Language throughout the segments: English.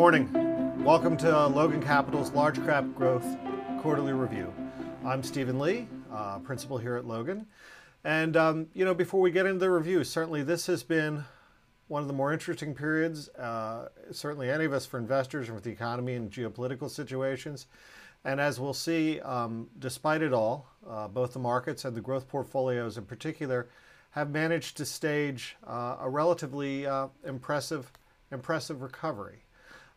morning. Welcome to Logan Capital's Large Cap Growth Quarterly Review. I'm Stephen Lee, uh, principal here at Logan. And, um, you know, before we get into the review, certainly this has been one of the more interesting periods, uh, certainly any of us for investors and with the economy and geopolitical situations. And as we'll see, um, despite it all, uh, both the markets and the growth portfolios in particular have managed to stage uh, a relatively uh, impressive, impressive recovery.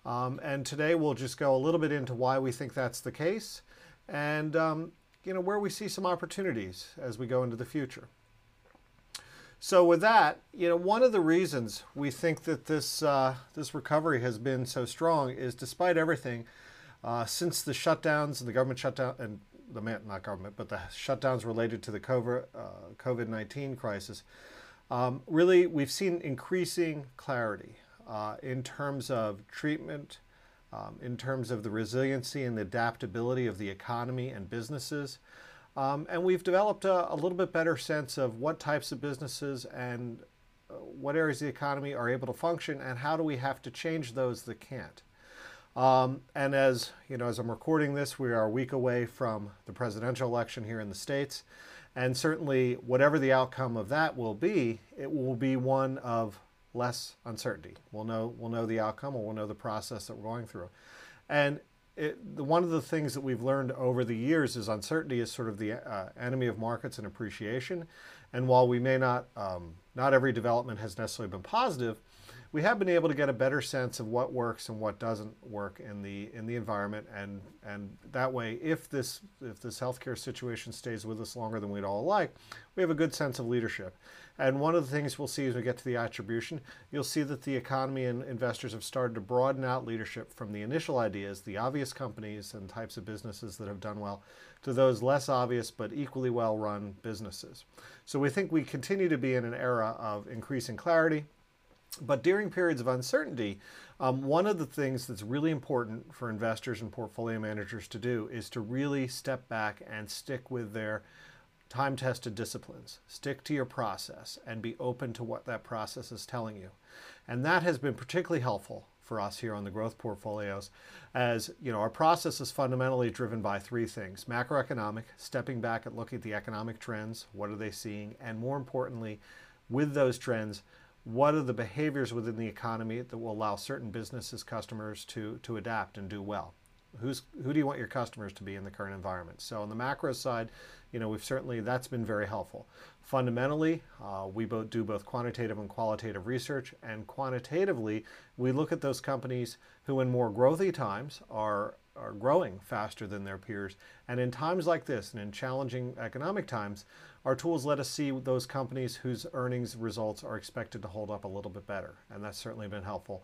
Um, and today we'll just go a little bit into why we think that's the case and um, you know where we see some opportunities as we go into the future. So with that, you know, one of the reasons we think that this uh, this recovery has been so strong is despite everything, uh, since the shutdowns and the government shutdown and the not government, but the shutdowns related to the COVID uh, nineteen crisis, um, really we've seen increasing clarity uh, in terms of treatment, um, in terms of the resiliency and the adaptability of the economy and businesses. Um, and we've developed a, a, little bit better sense of what types of businesses and uh, what areas of the economy are able to function and how do we have to change those that can't. Um, and as you know, as I'm recording this, we are a week away from the presidential election here in the states, and certainly whatever the outcome of that will be, it will be one of less uncertainty. We'll know we'll know the outcome, or we'll know the process that we're going through. And it, the, one of the things that we've learned over the years is uncertainty is sort of the uh, enemy of markets and appreciation. And while we may not, um, not every development has necessarily been positive, we have been able to get a better sense of what works and what doesn't work in the in the environment, and and that way, if this if this healthcare situation stays with us longer than we'd all like, we have a good sense of leadership. And one of the things we'll see as we get to the attribution, you'll see that the economy and investors have started to broaden out leadership from the initial ideas, the obvious companies and types of businesses that have done well, to those less obvious but equally well run businesses. So we think we continue to be in an era of increasing clarity. But during periods of uncertainty, um, one of the things that's really important for investors and portfolio managers to do is to really step back and stick with their time tested disciplines. Stick to your process and be open to what that process is telling you. And that has been particularly helpful for us here on the growth portfolios as you know our process is fundamentally driven by three things macroeconomic stepping back and looking at the economic trends what are they seeing and more importantly with those trends what are the behaviors within the economy that will allow certain businesses customers to to adapt and do well who's who do you want your customers to be in the current environment so on the macro side you know, we've certainly, that's been very helpful. Fundamentally, uh, we both do both quantitative and qualitative research, and quantitatively, we look at those companies who in more growthy times are, are growing faster than their peers. And in times like this, and in challenging economic times, our tools let us see those companies whose earnings results are expected to hold up a little bit better, and that's certainly been helpful.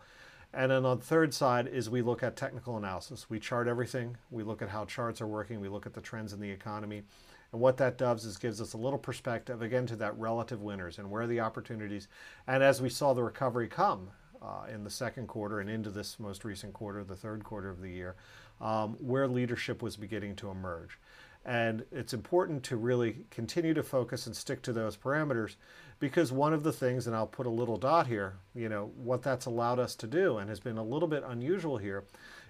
And then on the third side is we look at technical analysis. We chart everything. We look at how charts are working. We look at the trends in the economy. And what that does is gives us a little perspective, again, to that relative winners and where the opportunities. And as we saw the recovery come uh, in the second quarter and into this most recent quarter, the third quarter of the year, um, where leadership was beginning to emerge. And it's important to really continue to focus and stick to those parameters because one of the things, and I'll put a little dot here, you know, what that's allowed us to do and has been a little bit unusual here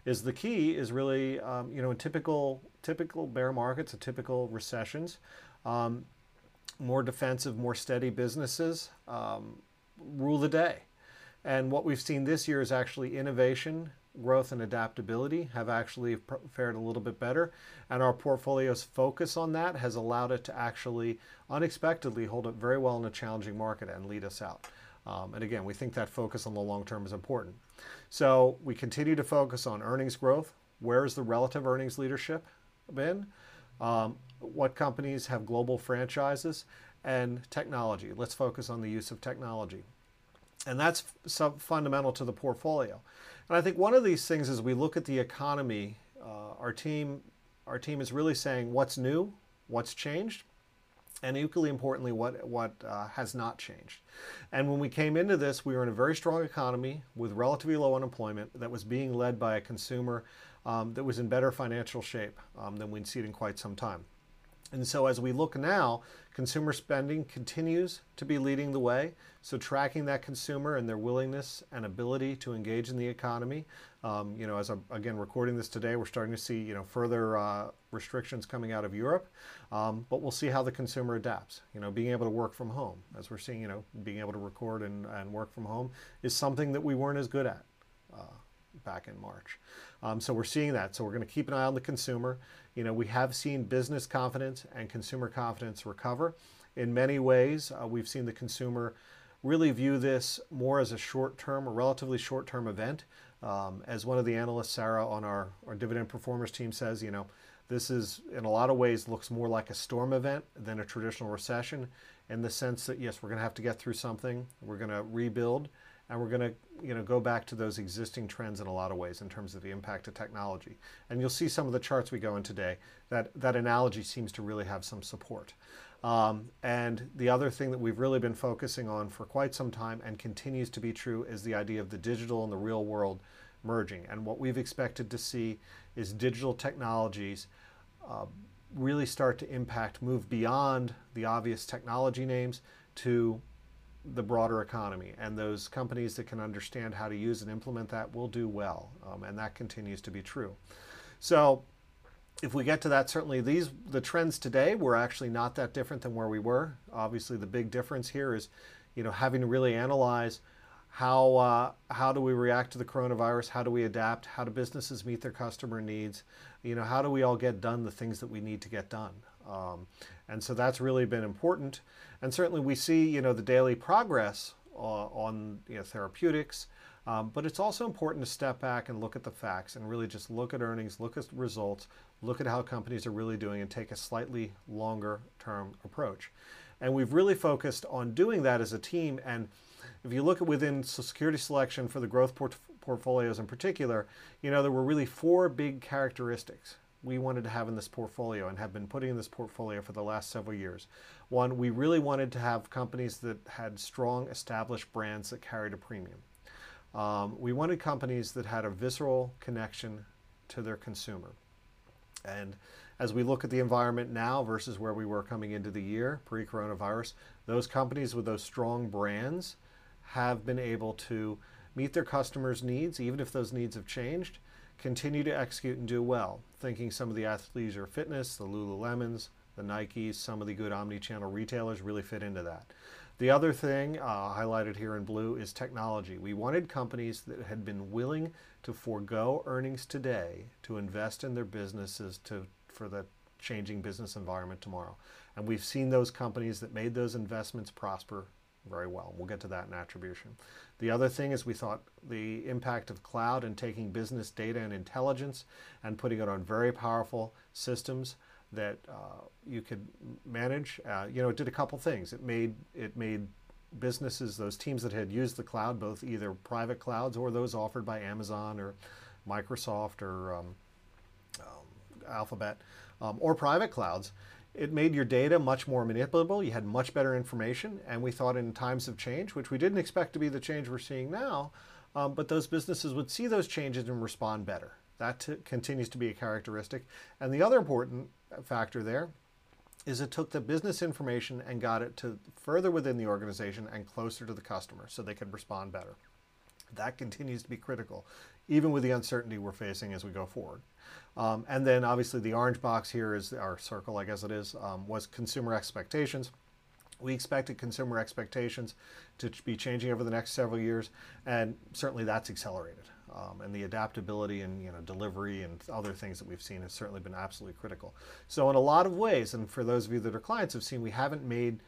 is the key is really, um, you know, in typical, typical bear markets, and typical recessions, um, more defensive, more steady businesses um, rule the day. And what we've seen this year is actually innovation, growth, and adaptability have actually fared a little bit better. And our portfolio's focus on that has allowed it to actually unexpectedly hold up very well in a challenging market and lead us out. Um, and again, we think that focus on the long term is important. So we continue to focus on earnings growth. Where is the relative earnings leadership been? Um, what companies have global franchises? And technology. Let's focus on the use of technology. And that's fundamental to the portfolio. And I think one of these things is we look at the economy, uh, our team, our team is really saying what's new, what's changed, and equally importantly, what, what uh, has not changed. And when we came into this, we were in a very strong economy with relatively low unemployment that was being led by a consumer um, that was in better financial shape um, than we'd seen in quite some time. And so as we look now, consumer spending continues to be leading the way. So tracking that consumer and their willingness and ability to engage in the economy. Um, you know, as I'm again recording this today, we're starting to see you know further uh, restrictions coming out of Europe, um, but we'll see how the consumer adapts. You know, being able to work from home, as we're seeing, you know, being able to record and, and work from home is something that we weren't as good at. Uh, back in March. Um, so we're seeing that. So we're going to keep an eye on the consumer. You know, we have seen business confidence and consumer confidence recover. In many ways, uh, we've seen the consumer really view this more as a short-term, a relatively short-term event. Um, as one of the analysts, Sarah, on our, our dividend performers team says, you know, this is in a lot of ways looks more like a storm event than a traditional recession in the sense that yes, we're going to have to get through something, we're going to rebuild, and we're going to you know go back to those existing trends in a lot of ways in terms of the impact of technology. And you'll see some of the charts we go in today that that analogy seems to really have some support. Um, and the other thing that we've really been focusing on for quite some time and continues to be true is the idea of the digital and the real world merging. And what we've expected to see is digital technologies uh, really start to impact, move beyond the obvious technology names to the broader economy. And those companies that can understand how to use and implement that will do well. Um, and that continues to be true. So if we get to that, certainly these the trends today were actually not that different than where we were. Obviously, the big difference here is, you know, having to really analyze how uh, how do we react to the coronavirus? How do we adapt? How do businesses meet their customer needs? You know, how do we all get done the things that we need to get done? Um, and so that's really been important. And certainly we see, you know, the daily progress uh, on you know, therapeutics, um, but it's also important to step back and look at the facts and really just look at earnings, look at results, look at how companies are really doing and take a slightly longer term approach. And we've really focused on doing that as a team. And if you look at within security selection for the growth port portfolios in particular, you know, there were really four big characteristics we wanted to have in this portfolio and have been putting in this portfolio for the last several years. One, we really wanted to have companies that had strong established brands that carried a premium. Um, we wanted companies that had a visceral connection to their consumer. And as we look at the environment now versus where we were coming into the year pre coronavirus, those companies with those strong brands have been able to meet their customers' needs, even if those needs have changed, continue to execute and do well. Thinking some of the athleisure fitness, the Lululemons, the Nikes, some of the good omni-channel retailers really fit into that. The other thing uh, highlighted here in blue is technology. We wanted companies that had been willing to forego earnings today to invest in their businesses to, for the changing business environment tomorrow. And we've seen those companies that made those investments prosper very well. We'll get to that in attribution. The other thing is we thought the impact of cloud and taking business data and intelligence and putting it on very powerful systems that uh, you could manage. Uh, you know, it did a couple things. It made it made businesses, those teams that had used the cloud, both either private clouds or those offered by Amazon or Microsoft or um, um, Alphabet, um, or private clouds, it made your data much more manipulable. You had much better information. And we thought in times of change, which we didn't expect to be the change we're seeing now, um, but those businesses would see those changes and respond better. That continues to be a characteristic. And the other important factor there is it took the business information and got it to further within the organization and closer to the customer so they could respond better. That continues to be critical, even with the uncertainty we're facing as we go forward. Um, and then obviously the orange box here is our circle, I guess it is, um, was consumer expectations. We expected consumer expectations to be changing over the next several years, and certainly that's accelerated. Um, and the adaptability and you know delivery and other things that we've seen has certainly been absolutely critical. So in a lot of ways, and for those of you that are clients have seen, we haven't made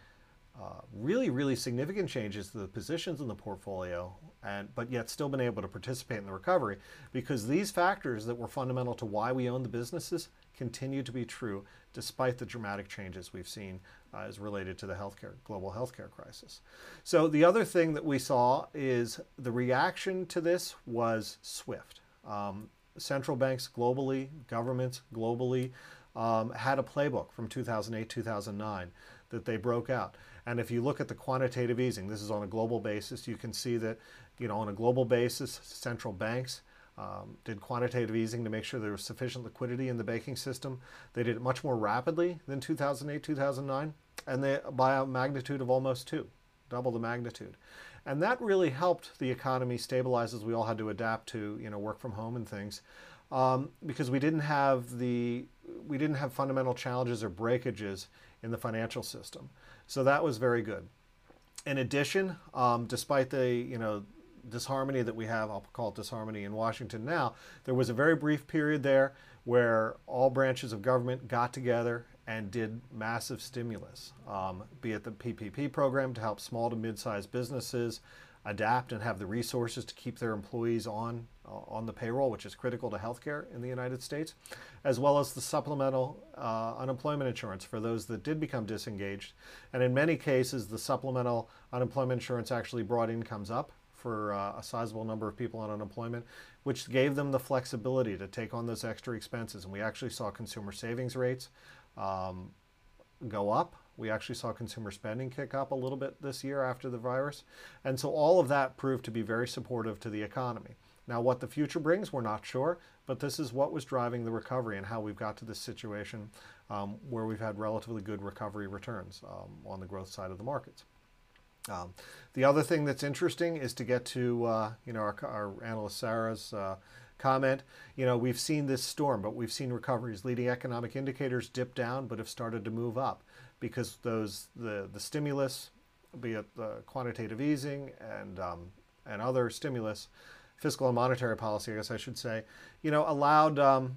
uh, really, really significant changes to the positions in the portfolio, and but yet still been able to participate in the recovery because these factors that were fundamental to why we own the businesses continue to be true despite the dramatic changes we've seen uh, as related to the healthcare global healthcare crisis. So the other thing that we saw is the reaction to this was swift. Um, central banks globally, governments globally, um, had a playbook from 2008, 2009 that they broke out. And if you look at the quantitative easing, this is on a global basis, you can see that, you know, on a global basis, central banks um, did quantitative easing to make sure there was sufficient liquidity in the banking system. They did it much more rapidly than 2008, 2009, and they by a magnitude of almost two, double the magnitude. And that really helped the economy stabilize as we all had to adapt to, you know, work from home and things, um, because we didn't have the we didn't have fundamental challenges or breakages in the financial system. So that was very good. In addition, um, despite the you know disharmony that we have, I'll call it disharmony in Washington now, there was a very brief period there where all branches of government got together and did massive stimulus, um, be it the PPP program to help small to mid-sized businesses adapt and have the resources to keep their employees on on the payroll, which is critical to healthcare in the United States, as well as the supplemental uh, unemployment insurance for those that did become disengaged. And in many cases, the supplemental unemployment insurance actually brought incomes up for uh, a sizable number of people on unemployment, which gave them the flexibility to take on those extra expenses. And we actually saw consumer savings rates um, go up. We actually saw consumer spending kick up a little bit this year after the virus. And so all of that proved to be very supportive to the economy. Now, what the future brings, we're not sure, but this is what was driving the recovery and how we've got to this situation um, where we've had relatively good recovery returns um, on the growth side of the markets. Um, the other thing that's interesting is to get to uh, you know our, our analyst Sarah's uh, comment. You know we've seen this storm, but we've seen recoveries. Leading economic indicators dip down, but have started to move up because those the the stimulus, be it the quantitative easing and um, and other stimulus, fiscal and monetary policy, I guess I should say, you know allowed um,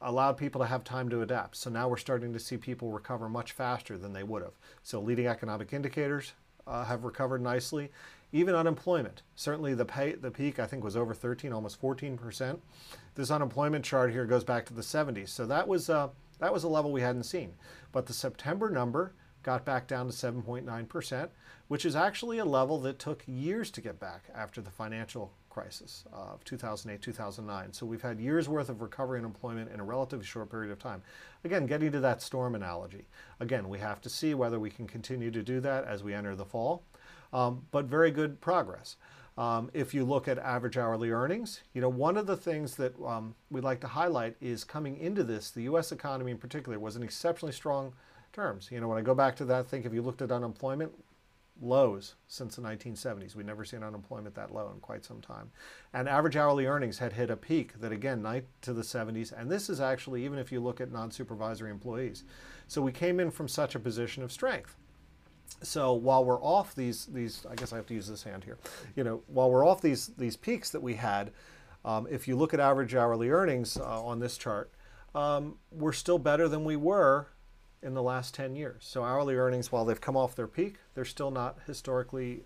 allowed people to have time to adapt. So now we're starting to see people recover much faster than they would have. So leading economic indicators uh, have recovered nicely. Even unemployment, certainly the, pay, the peak I think was over 13, almost 14 percent. This unemployment chart here goes back to the 70s, so that was uh, that was a level we hadn't seen. But the September number got back down to 7.9 percent, which is actually a level that took years to get back after the financial crisis of 2008, 2009. So we've had years worth of recovery in employment in a relatively short period of time. Again, getting to that storm analogy. Again, we have to see whether we can continue to do that as we enter the fall, um, but very good progress. Um, if you look at average hourly earnings, you know, one of the things that um, we'd like to highlight is coming into this, the U.S. economy in particular was in exceptionally strong terms. You know, when I go back to that, think if you looked at unemployment, lows since the 1970s. We'd never seen unemployment that low in quite some time. And average hourly earnings had hit a peak that again, night to the 70s. And this is actually, even if you look at non-supervisory employees. So we came in from such a position of strength. So while we're off these, these, I guess I have to use this hand here, you know, while we're off these, these peaks that we had, um, if you look at average hourly earnings uh, on this chart, um, we're still better than we were in the last 10 years. So hourly earnings, while they've come off their peak, they're still not historically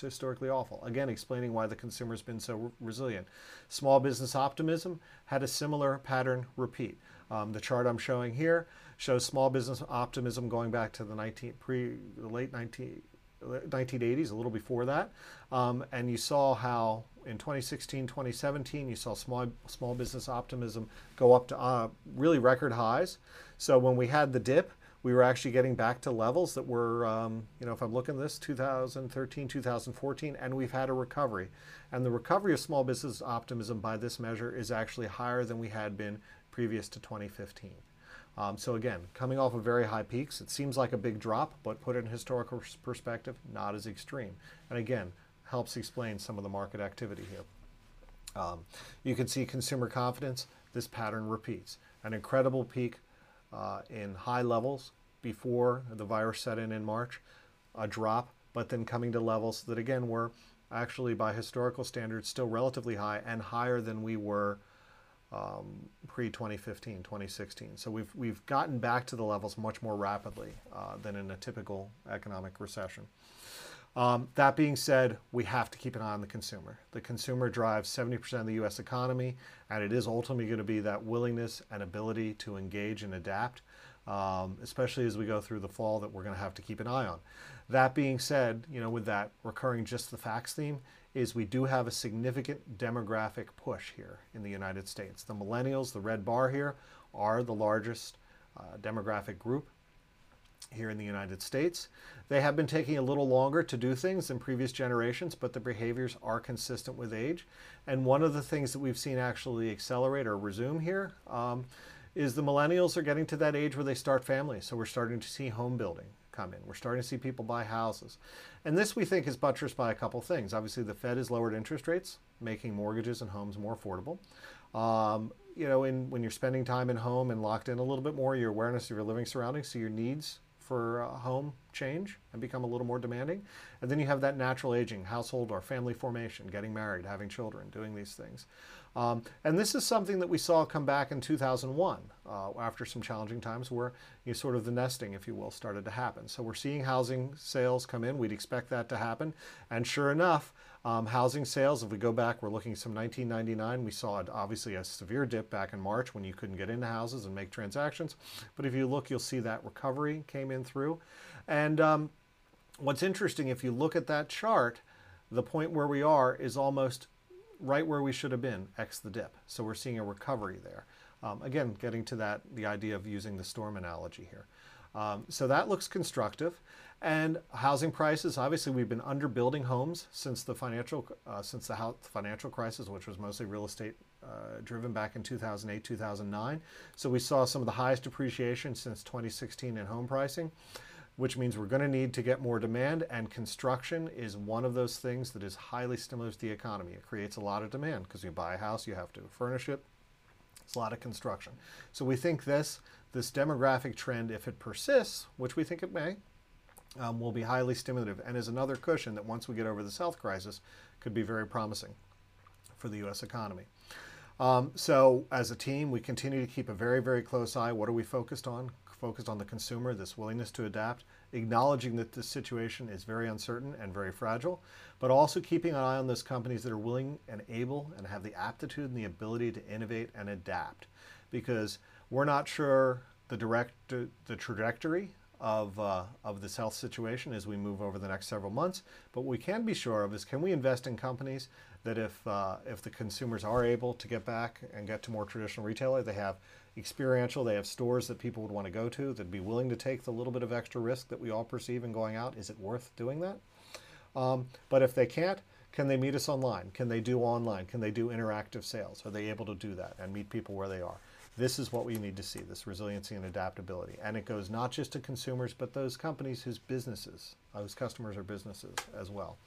historically awful. Again, explaining why the consumer's been so re resilient. Small business optimism had a similar pattern repeat. Um, the chart I'm showing here shows small business optimism going back to the 19 pre the late 19 1980s, a little before that, um, and you saw how in 2016, 2017, you saw small small business optimism go up to uh, really record highs. So when we had the dip, we were actually getting back to levels that were, um, you know, if I'm looking at this, 2013, 2014, and we've had a recovery. And the recovery of small business optimism by this measure is actually higher than we had been previous to 2015. Um, so again, coming off of very high peaks, it seems like a big drop, but put in historical perspective, not as extreme. And again, helps explain some of the market activity here. Um, you can see consumer confidence, this pattern repeats. An incredible peak uh, in high levels before the virus set in in March, a drop, but then coming to levels that again were actually by historical standards still relatively high and higher than we were um, pre 2015, 2016. So we've, we've gotten back to the levels much more rapidly uh, than in a typical economic recession. Um, that being said, we have to keep an eye on the consumer. The consumer drives 70% of the US economy, and it is ultimately going to be that willingness and ability to engage and adapt, um, especially as we go through the fall, that we're going to have to keep an eye on. That being said, you know, with that recurring just the facts theme, is we do have a significant demographic push here in the United States. The millennials, the red bar here, are the largest uh, demographic group. Here in the United States. They have been taking a little longer to do things than previous generations, but the behaviors are consistent with age. And one of the things that we've seen actually accelerate or resume here um, is the millennials are getting to that age where they start families. So we're starting to see home building come in. We're starting to see people buy houses. And this we think is buttressed by a couple things. Obviously, the Fed has lowered interest rates, making mortgages and homes more affordable. Um, you know, in, when you're spending time in home and locked in a little bit more, your awareness of your living surroundings, so your needs for a home change and become a little more demanding. And then you have that natural aging, household or family formation, getting married, having children, doing these things. Um, and this is something that we saw come back in 2001 uh, after some challenging times where you know, sort of the nesting, if you will, started to happen. So we're seeing housing sales come in. We'd expect that to happen. And sure enough, um, housing sales, if we go back, we're looking some 1999. We saw obviously a severe dip back in March when you couldn't get into houses and make transactions. But if you look, you'll see that recovery came in through. And um, what's interesting, if you look at that chart, the point where we are is almost right where we should have been, X the dip. So we're seeing a recovery there. Um, again, getting to that, the idea of using the storm analogy here. Um, so that looks constructive. And housing prices, obviously, we've been underbuilding homes since the financial uh, since the financial crisis, which was mostly real estate uh, driven back in 2008, 2009. So we saw some of the highest appreciation since 2016 in home pricing, which means we're going to need to get more demand. And construction is one of those things that is highly stimulates the economy. It creates a lot of demand because you buy a house, you have to furnish it. It's a lot of construction. So we think this this demographic trend, if it persists, which we think it may, um, will be highly stimulative and is another cushion that once we get over this health crisis could be very promising for the U.S. economy. Um, so as a team, we continue to keep a very, very close eye. What are we focused on? Focused on the consumer, this willingness to adapt, acknowledging that this situation is very uncertain and very fragile, but also keeping an eye on those companies that are willing and able and have the aptitude and the ability to innovate and adapt. Because we're not sure the direct the trajectory of, uh, of this health situation as we move over the next several months. But what we can be sure of is can we invest in companies that if, uh, if the consumers are able to get back and get to more traditional retailer, they have experiential, they have stores that people would want to go to, that'd be willing to take the little bit of extra risk that we all perceive in going out. Is it worth doing that? Um, but if they can't, can they meet us online? Can they do online? Can they do interactive sales? Are they able to do that and meet people where they are? This is what we need to see, this resiliency and adaptability. And it goes not just to consumers, but those companies whose businesses, whose customers are businesses as well.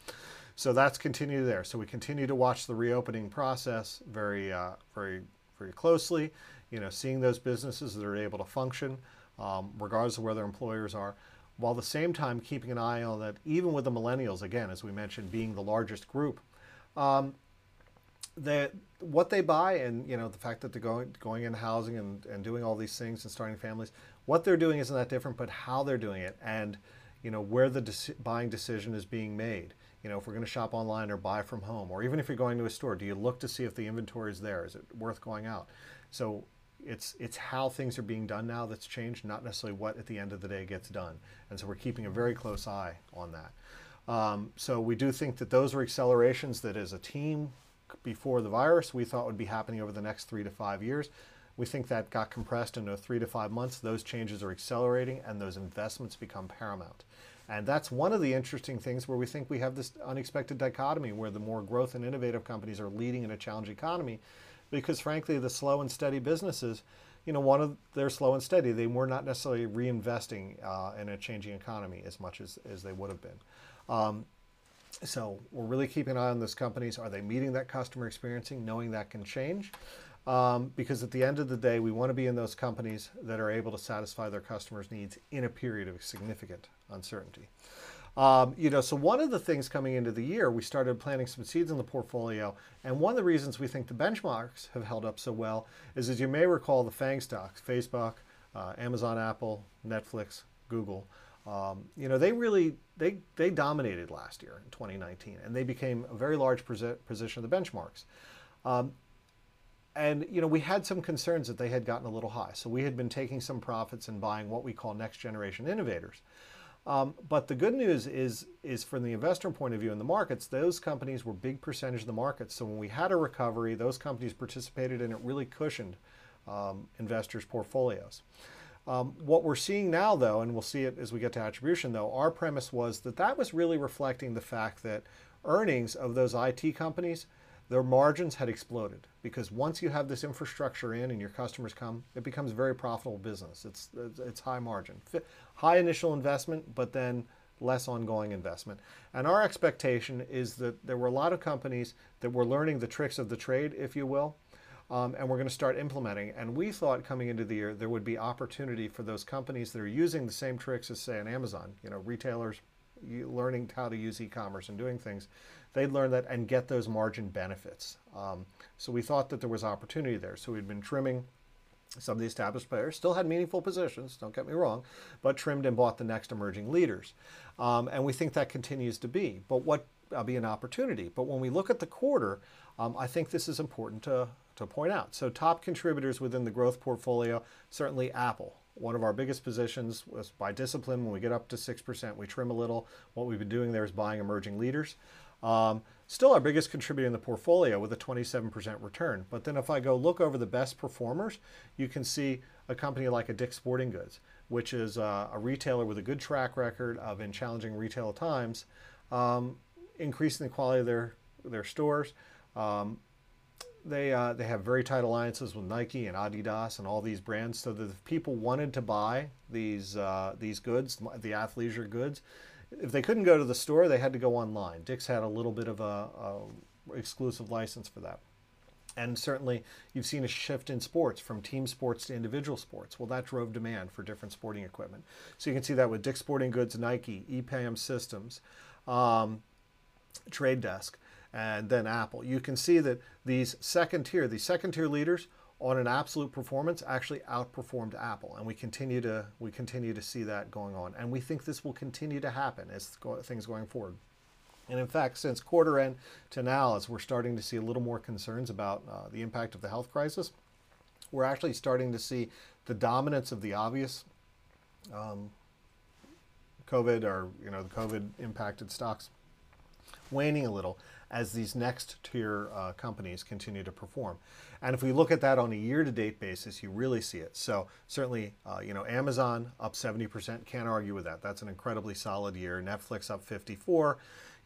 So that's continued there. So we continue to watch the reopening process very, uh, very, very closely. You know, seeing those businesses that are able to function, um, regardless of where their employers are, while at the same time keeping an eye on that, even with the millennials, again, as we mentioned, being the largest group, um, that what they buy and you know the fact that they're going going in housing and, and doing all these things and starting families what they're doing isn't that different but how they're doing it and you know where the de- buying decision is being made. You know if we're going to shop online or buy from home or even if you're going to a store do you look to see if the inventory is there? Is it worth going out? So it's it's how things are being done now that's changed not necessarily what at the end of the day gets done. And so we're keeping a very close eye on that. Um, so we do think that those are accelerations that as a team before the virus we thought would be happening over the next three to five years. We think that got compressed into three to five months. Those changes are accelerating and those investments become paramount. And that's one of the interesting things where we think we have this unexpected dichotomy where the more growth and innovative companies are leading in a challenging economy because frankly the slow and steady businesses you know one of they're slow and steady they were not necessarily reinvesting uh, in a changing economy as much as, as they would have been um, so we're really keeping an eye on those companies. Are they meeting that customer experiencing, knowing that can change? Um, because at the end of the day, we want to be in those companies that are able to satisfy their customers' needs in a period of significant uncertainty. Um, you know, so one of the things coming into the year, we started planting some seeds in the portfolio, and one of the reasons we think the benchmarks have held up so well is, as you may recall, the FANG stocks: Facebook, uh, Amazon, Apple, Netflix, Google. Um, you know, they really they they dominated last year in 2019, and they became a very large position of the benchmarks. Um, and you know, we had some concerns that they had gotten a little high, so we had been taking some profits and buying what we call next generation innovators. Um, but the good news is, is from the investor point of view in the markets, those companies were big percentage of the market. So when we had a recovery, those companies participated and it really cushioned um, investors' portfolios. Um, what we're seeing now, though, and we'll see it as we get to attribution, though, our premise was that that was really reflecting the fact that earnings of those IT companies, their margins had exploded because once you have this infrastructure in and your customers come, it becomes a very profitable business. It's it's high margin, high initial investment, but then less ongoing investment. And our expectation is that there were a lot of companies that were learning the tricks of the trade, if you will, um, and we're going to start implementing. And we thought coming into the year there would be opportunity for those companies that are using the same tricks as, say, an Amazon, you know, retailers learning how to use e-commerce and doing things, they'd learn that and get those margin benefits. Um, so we thought that there was opportunity there. So we'd been trimming some of the established players, still had meaningful positions, don't get me wrong, but trimmed and bought the next emerging leaders. Um, and we think that continues to be. But what uh, be an opportunity. But when we look at the quarter, um, I think this is important to, to point out. So top contributors within the growth portfolio, certainly Apple. One of our biggest positions was by discipline. When we get up to 6%, we trim a little. What we've been doing there is buying emerging leaders. Um, still our biggest contributor in the portfolio with a 27% return. But then if I go look over the best performers, you can see a company like a Dick's Sporting Goods, which is uh, a retailer with a good track record of in challenging retail times, um, increasing the quality of their, their stores. Um, they, uh, they have very tight alliances with Nike and Adidas and all these brands so that if people wanted to buy these, uh, these goods, the athleisure goods, if they couldn't go to the store, they had to go online. Dick's had a little bit of a, a exclusive license for that. And certainly, you've seen a shift in sports from team sports to individual sports. Well, that drove demand for different sporting equipment. So you can see that with Dick's Sporting Goods, Nike, EPAM Systems, um, Trade Desk, and then Apple. You can see that these second tier, these second tier leaders, on an absolute performance actually outperformed Apple, and we continue to we continue to see that going on, and we think this will continue to happen as things going forward. And in fact, since quarter end to now, as we're starting to see a little more concerns about uh, the impact of the health crisis, we're actually starting to see the dominance of the obvious um, COVID or you know the COVID impacted stocks waning a little as these next tier uh, companies continue to perform. And if we look at that on a year-to-date basis, you really see it. So certainly, uh, you know, Amazon up 70%, can't argue with that. That's an incredibly solid year. Netflix up 54.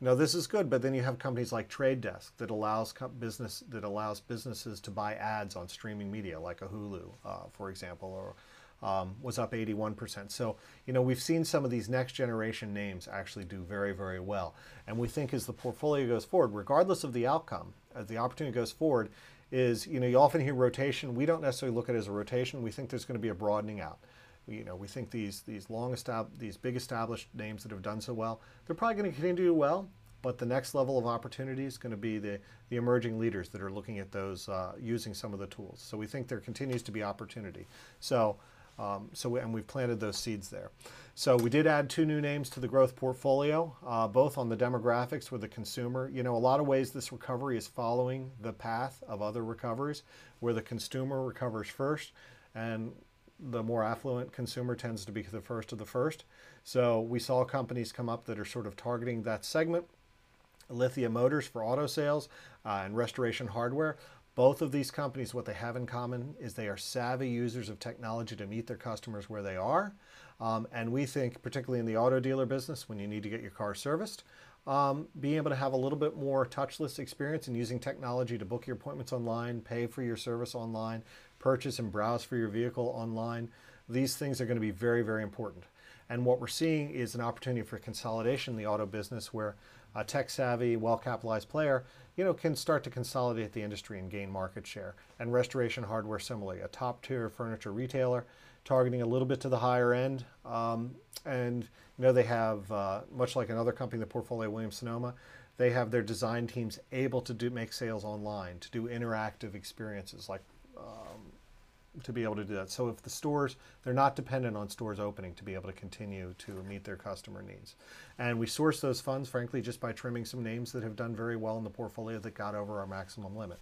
You know, this is good, but then you have companies like Trade Desk that allows business that allows businesses to buy ads on streaming media, like a Hulu, uh, for example, or um, was up 81%. So, you know, we've seen some of these next generation names actually do very, very well. And we think as the portfolio goes forward, regardless of the outcome, as the opportunity goes forward, is, you know, you often hear rotation. We don't necessarily look at it as a rotation. We think there's going to be a broadening out. You know, we think these these long established, these big established names that have done so well, they're probably going to continue to do well. But the next level of opportunity is going to be the, the emerging leaders that are looking at those, uh, using some of the tools. So we think there continues to be opportunity. So um, so we, and we've planted those seeds there. So we did add two new names to the growth portfolio, uh, both on the demographics with the consumer. You know, a lot of ways this recovery is following the path of other recoveries, where the consumer recovers first, and the more affluent consumer tends to be the first of the first. So we saw companies come up that are sort of targeting that segment. Lithia Motors for auto sales uh, and restoration hardware. Both of these companies, what they have in common is they are savvy users of technology to meet their customers where they are. Um, and we think, particularly in the auto dealer business, when you need to get your car serviced, um, being able to have a little bit more touchless experience and using technology to book your appointments online, pay for your service online, purchase and browse for your vehicle online, these things are going to be very, very important. And what we're seeing is an opportunity for consolidation in the auto business where a tech savvy, well capitalized player you know, can start to consolidate the industry and gain market share. And Restoration Hardware similarly, a top tier furniture retailer, targeting a little bit to the higher end. Um, and you know, they have uh, much like another company the portfolio, Williams Sonoma, they have their design teams able to do make sales online, to do interactive experiences like um, to be able to do that. So if the stores, they're not dependent on stores opening to be able to continue to meet their customer needs. And we source those funds, frankly, just by trimming some names that have done very well in the portfolio that got over our maximum limit.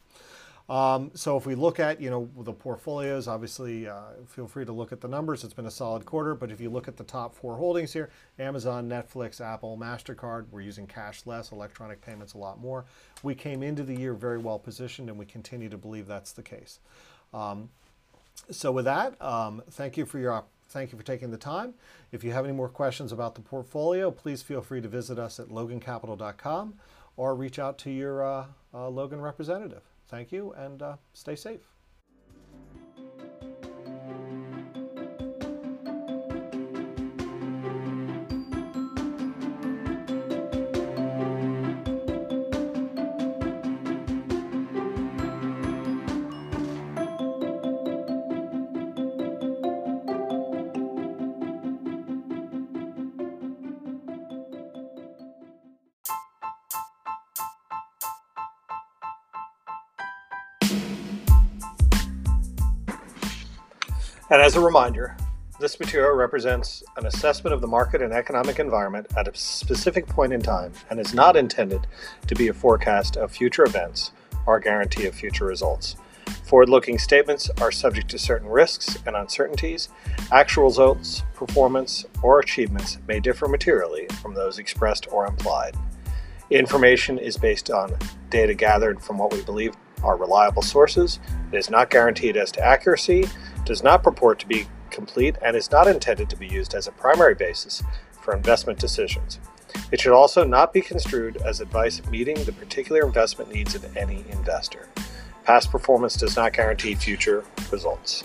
Um, so if we look at, you know, the portfolios, obviously uh, feel free to look at the numbers. It's been a solid quarter, but if you look at the top four holdings here, Amazon, Netflix, Apple, MasterCard, we're using cash less, electronic payments a lot more. We came into the year very well positioned and we continue to believe that's the case. Um, so with that, um, thank you for your thank you for taking the time. If you have any more questions about the portfolio, please feel free to visit us at logancapital.com or reach out to your uh, uh, Logan representative. Thank you and uh, stay safe. As a reminder, this material represents an assessment of the market and economic environment at a specific point in time and is not intended to be a forecast of future events or guarantee of future results. Forward looking statements are subject to certain risks and uncertainties. Actual results, performance, or achievements may differ materially from those expressed or implied. Information is based on data gathered from what we believe are reliable sources. It is not guaranteed as to accuracy does not purport to be complete and is not intended to be used as a primary basis for investment decisions. It should also not be construed as advice meeting the particular investment needs of any investor. Past performance does not guarantee future results.